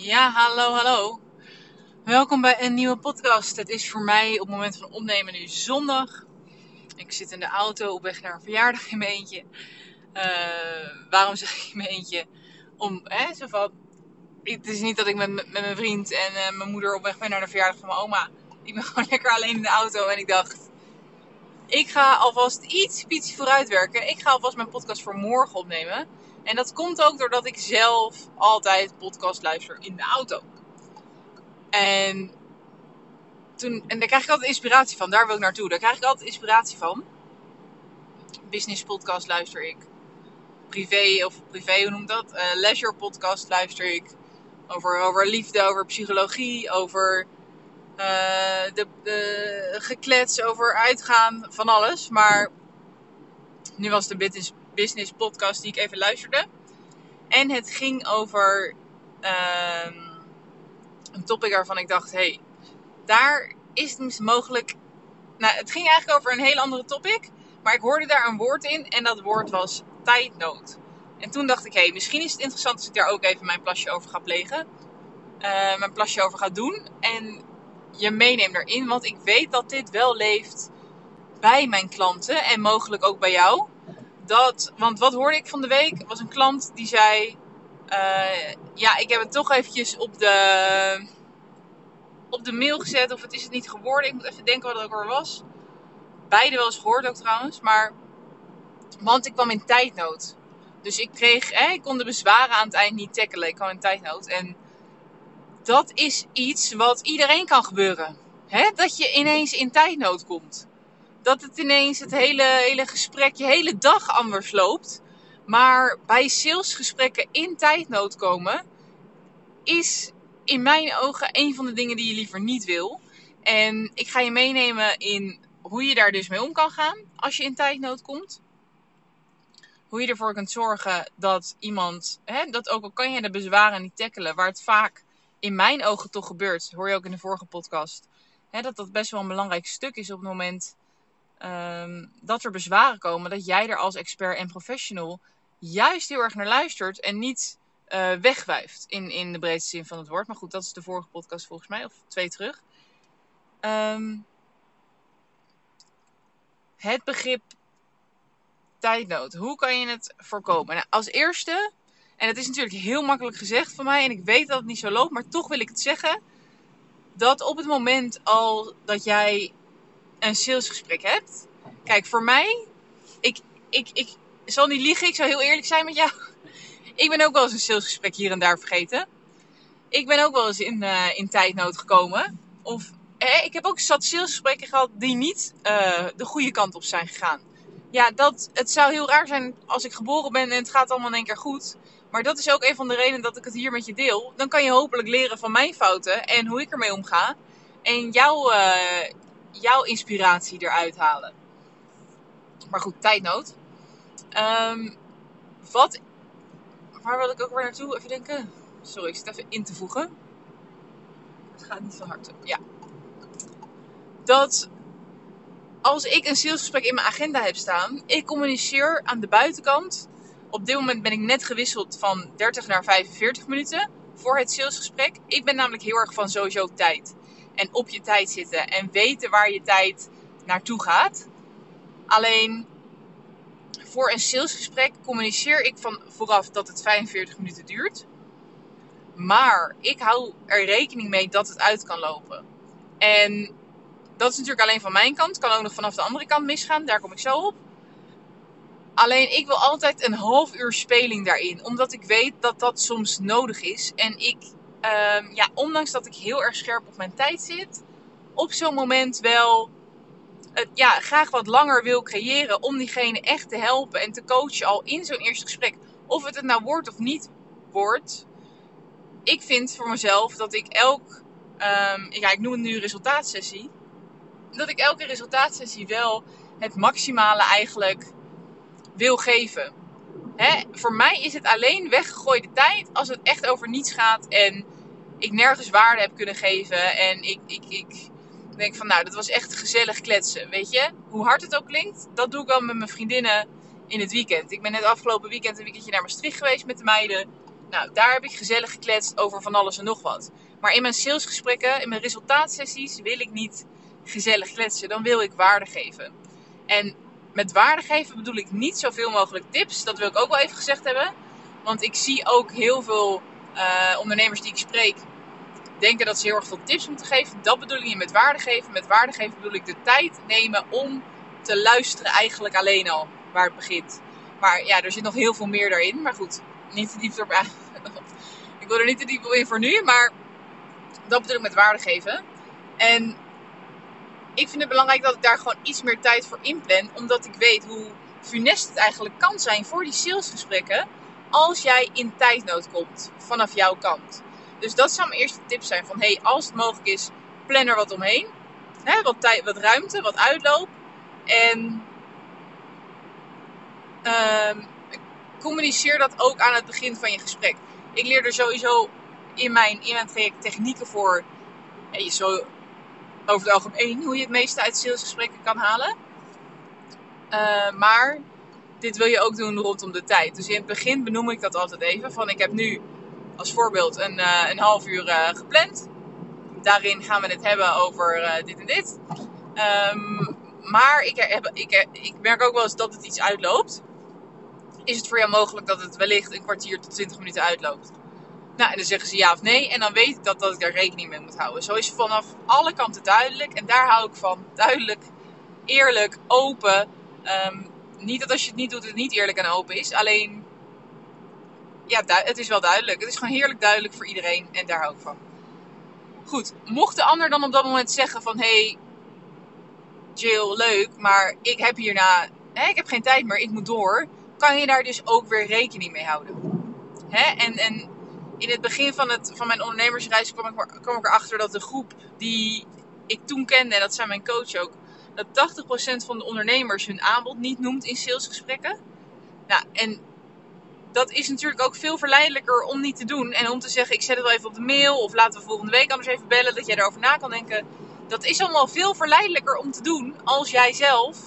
Ja, hallo, hallo. Welkom bij een nieuwe podcast. Het is voor mij op het moment van opnemen nu zondag. Ik zit in de auto op weg naar een verjaardag in mijn eentje. Uh, waarom zeg ik in mijn eentje? Om, hè, zo het is niet dat ik met, met mijn vriend en uh, mijn moeder op weg ben naar de verjaardag van mijn oma. Ik ben gewoon lekker alleen in de auto en ik dacht, ik ga alvast iets, iets vooruit werken. Ik ga alvast mijn podcast voor morgen opnemen. En dat komt ook doordat ik zelf altijd podcast luister in de auto. En, toen, en daar krijg ik altijd inspiratie van. Daar wil ik naartoe. Daar krijg ik altijd inspiratie van. Business podcast luister ik. Privé of privé, hoe noemt dat? Uh, leisure podcast luister ik. Over, over liefde, over psychologie, over uh, de, de geklets, over uitgaan, van alles. Maar nu was de business, business podcast die ik even luisterde. En het ging over uh, een topic waarvan ik dacht: hey, daar is het mogelijk. Nou, het ging eigenlijk over een heel andere topic. Maar ik hoorde daar een woord in en dat woord was tijdnood. En toen dacht ik: hé, hey, misschien is het interessant als ik daar ook even mijn plasje over ga plegen. Uh, mijn plasje over ga doen. En je meeneem erin. Want ik weet dat dit wel leeft bij mijn klanten en mogelijk ook bij jou dat, want wat hoorde ik van de week? was een klant die zei: uh, Ja, ik heb het toch eventjes op de, op de mail gezet, of het is het niet geworden. Ik moet even denken wat het ook er was. Beide wel eens gehoord ook trouwens, maar. Want ik kwam in tijdnood. Dus ik kreeg, hè, ik kon de bezwaren aan het eind niet tackelen. Ik kwam in tijdnood. En dat is iets wat iedereen kan gebeuren. Hè? Dat je ineens in tijdnood komt dat het ineens het hele, hele gesprek, je hele dag anders loopt. Maar bij salesgesprekken in tijdnood komen is in mijn ogen een van de dingen die je liever niet wil. En ik ga je meenemen in hoe je daar dus mee om kan gaan als je in tijdnood komt. Hoe je ervoor kunt zorgen dat iemand, hè, dat ook al kan je de bezwaren niet tackelen, waar het vaak in mijn ogen toch gebeurt, hoor je ook in de vorige podcast, hè, dat dat best wel een belangrijk stuk is op het moment um, dat er bezwaren komen, dat jij er als expert en professional juist heel erg naar luistert en niet uh, wegwuift in, in de breedste zin van het woord. Maar goed, dat is de vorige podcast volgens mij, of twee terug. Um, het begrip tijdnood. Hoe kan je het voorkomen? Nou, als eerste, en het is natuurlijk heel makkelijk gezegd van mij, en ik weet dat het niet zo loopt, maar toch wil ik het zeggen. Dat op het moment al dat jij een salesgesprek hebt. Kijk, voor mij, ik, ik, ik zal niet liegen, ik zal heel eerlijk zijn met jou. Ik ben ook wel eens een salesgesprek hier en daar vergeten. Ik ben ook wel eens in, uh, in tijdnood gekomen. Of eh, ik heb ook zat salesgesprekken gehad die niet uh, de goede kant op zijn gegaan. Ja, dat, het zou heel raar zijn als ik geboren ben en het gaat allemaal in één keer goed. Maar dat is ook een van de redenen dat ik het hier met je deel. Dan kan je hopelijk leren van mijn fouten en hoe ik ermee omga. En jouw, uh, jouw inspiratie eruit halen. Maar goed, tijdnood. Um, wat. Waar wil ik ook weer naartoe? Even denken. Sorry, ik zit even in te voegen. Het gaat niet zo hard. Ja. Dat als ik een salesgesprek in mijn agenda heb staan, ik communiceer aan de buitenkant. Op dit moment ben ik net gewisseld van 30 naar 45 minuten voor het salesgesprek. Ik ben namelijk heel erg van sowieso tijd en op je tijd zitten en weten waar je tijd naartoe gaat. Alleen voor een salesgesprek communiceer ik van vooraf dat het 45 minuten duurt. Maar ik hou er rekening mee dat het uit kan lopen. En dat is natuurlijk alleen van mijn kant. Kan ook nog vanaf de andere kant misgaan. Daar kom ik zo op. Alleen ik wil altijd een half uur speling daarin. Omdat ik weet dat dat soms nodig is. En ik um, ja, ondanks dat ik heel erg scherp op mijn tijd zit, op zo'n moment wel ja, graag wat langer wil creëren om diegene echt te helpen en te coachen al in zo'n eerste gesprek. Of het het nou wordt of niet wordt. Ik vind voor mezelf dat ik elk, um, ja, ik noem het nu resultaatsessie, dat ik elke resultaatsessie wel het maximale eigenlijk wil geven. Hè, voor mij is het alleen weggegooide tijd als het echt over niets gaat en ik nergens waarde heb kunnen geven. En ik, ik, ik denk van, nou, dat was echt gezellig kletsen. Weet je, hoe hard het ook klinkt, dat doe ik wel met mijn vriendinnen in het weekend. Ik ben net afgelopen weekend een weekendje naar Maastricht geweest met de meiden. Nou, daar heb ik gezellig gekletst over van alles en nog wat. Maar in mijn salesgesprekken, in mijn resultaatsessies, wil ik niet gezellig kletsen. Dan wil ik waarde geven. En met waarde geven bedoel ik niet zoveel mogelijk tips. Dat wil ik ook wel even gezegd hebben. Want ik zie ook heel veel uh, ondernemers die ik spreek denken dat ze heel erg veel tips moeten geven. Dat bedoel ik met waarde geven. Met waarde geven bedoel ik de tijd nemen om te luisteren eigenlijk alleen al waar het begint. Maar ja, er zit nog heel veel meer daarin. Maar goed, niet te diep erop Ik wil er niet te diep in voor nu, maar dat bedoel ik met waarde geven. En ik vind het belangrijk dat ik daar gewoon iets meer tijd voor inplan. Omdat ik weet hoe funest het eigenlijk kan zijn voor die salesgesprekken. Als jij in tijdnood komt vanaf jouw kant. Dus dat zou mijn eerste tip zijn. Van hey, als het mogelijk is, plan er wat omheen. Wat, tijd, wat ruimte, wat uitloop. En um, communiceer dat ook aan het begin van je gesprek. Ik leer er sowieso in mijn, in mijn traject technieken voor. Je zo over het algemeen hoe je het meeste uit salesgesprekken kan halen. Uh, maar dit wil je ook doen rondom de tijd. Dus in het begin benoem ik dat altijd even. Van ik heb nu als voorbeeld een, uh, een half uur uh, gepland. Daarin gaan we het hebben over dit en dit. Um, maar ik, ik, ik merk ook wel eens dat het iets uitloopt. Is het voor jou mogelijk dat het wellicht een kwartier tot 20 minuten uitloopt? Nou, en dan zeggen ze ja of nee. En dan weet ik dat, dat ik daar rekening mee moet houden. Zo is vanaf alle kanten duidelijk. En daar hou ik van. Duidelijk, eerlijk, open. Um, niet dat als je het niet doet, het niet eerlijk en open is. Alleen, ja, het is wel duidelijk. Het is gewoon heerlijk duidelijk voor iedereen. En daar hou ik van. Goed, mocht de ander dan op dat moment zeggen van... Hey, Jill, leuk, maar ik heb hierna... Hè, ik heb geen tijd meer, ik moet door. Kan je daar dus ook weer rekening mee houden. Hè? En, en in het begin van, het, van mijn ondernemersreis kwam ik, kwam ik erachter dat de groep die ik toen kende... En dat zijn mijn coach ook dat 80% van de ondernemers hun aanbod niet noemt in salesgesprekken. Nou, en dat is natuurlijk ook veel verleidelijker om niet te doen. En om te zeggen, ik zet het wel even op de mail. Of laten we volgende week anders even bellen. Dat jij erover na kan denken. Dat is allemaal veel verleidelijker om te doen als jij zelf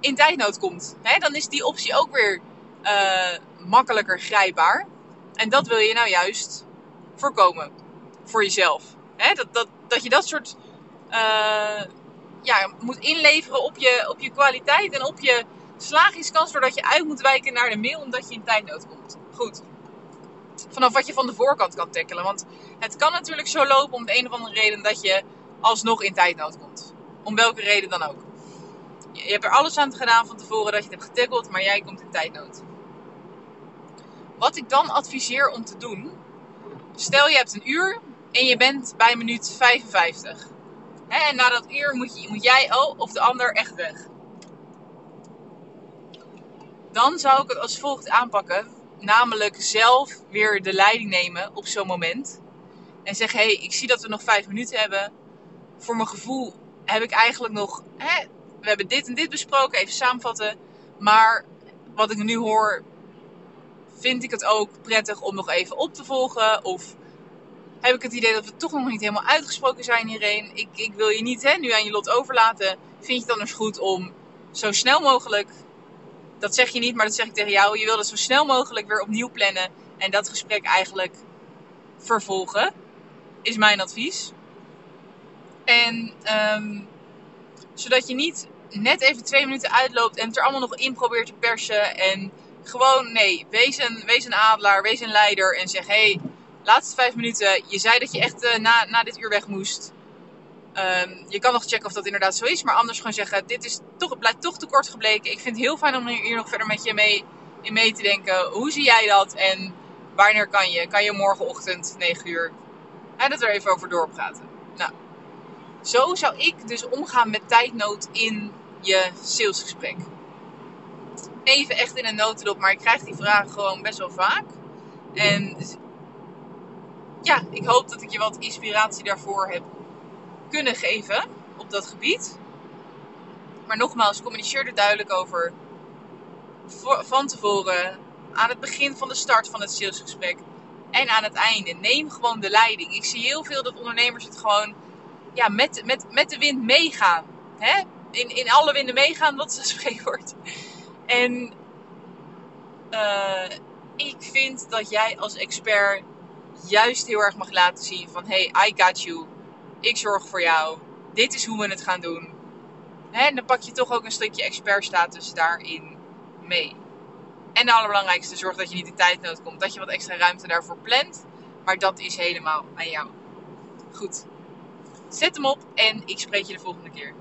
in tijdnood komt. dan is die optie ook weer uh, makkelijker grijpbaar. En dat wil je nou juist voorkomen. Voor jezelf. dat, dat, dat je dat soort uh, ja, moet inleveren op je, op je kwaliteit en op je slagingskans. Doordat je uit moet wijken naar de mail omdat je in tijdnood komt. Goed. Vanaf wat je van de voorkant kan tackelen. Want het kan natuurlijk zo lopen om de een of andere reden dat je alsnog in tijdnood komt. Om welke reden dan ook. Je hebt er alles aan gedaan van tevoren dat je het hebt getackeld, maar jij komt in tijdnood. Wat ik dan adviseer om te doen. Stel je hebt een uur en je bent bij minuut 55. En na dat uur moet, je, moet jij oh, of de ander echt weg. Dan zou ik het als volgt aanpakken. Namelijk zelf weer de leiding nemen op zo'n moment. En zeggen, hé, hey, ik zie dat we nog vijf minuten hebben. Voor mijn gevoel heb ik eigenlijk nog... Hè, we hebben dit en dit besproken, even samenvatten. Maar wat ik nu hoor, vind ik het ook prettig om nog even op te volgen. Of heb ik het idee dat we toch nog niet helemaal uitgesproken zijn hierin. Ik, ik wil je niet hè, nu aan je lot overlaten. Vind je het dan eens goed om zo snel mogelijk, dat zeg je niet, maar dat zeg ik tegen jou. Je wil dat zo snel mogelijk weer opnieuw plannen en dat gesprek eigenlijk vervolgen, is mijn advies. En um, zodat je niet net even twee minuten uitloopt en het er allemaal nog in probeert te persen. En gewoon, nee, wees een, wees een adelaar, wees een leider en zeg: hé, hey, laatste vijf minuten. Je zei dat je echt uh, na, na dit uur weg moest. Um, je kan nog checken of dat inderdaad zo is. Maar anders gewoon zeggen, dit is toch, het blijft toch te kort gebleken. Ik vind het heel fijn om hier nog verder met je mee, in mee te denken. Hoe zie jij dat? En wanneer kan je? Kan je morgenochtend 9 uur? En dat er even over doorpraten. Nou, zo zou ik dus omgaan met tijdnood in je salesgesprek. Even echt in een notendop, maar ik krijg die vragen gewoon best wel vaak. En ja, ik hoop dat ik je wat inspiratie daarvoor heb kunnen geven op dat gebied. Maar nogmaals, communiceer er duidelijk over van tevoren, aan het begin van de start van het salesgesprek en aan het einde. Neem gewoon de leiding. Ik zie heel veel dat ondernemers het gewoon ja, met, met, met de wind meegaan. Hè? In, in alle winden meegaan, wat is een spreekwoord. En uh, ik vind dat jij als expert juist heel erg mag laten zien van hey, I got you. Ik zorg voor jou. Dit is hoe we het gaan doen. En dan pak je toch ook een stukje expertstatus daarin mee. En de allerbelangrijkste, zorg dat je niet in tijdnood komt. Dat je wat extra ruimte daarvoor plant. Maar dat is helemaal aan jou. Goed. Zet hem op en ik spreek je de volgende keer.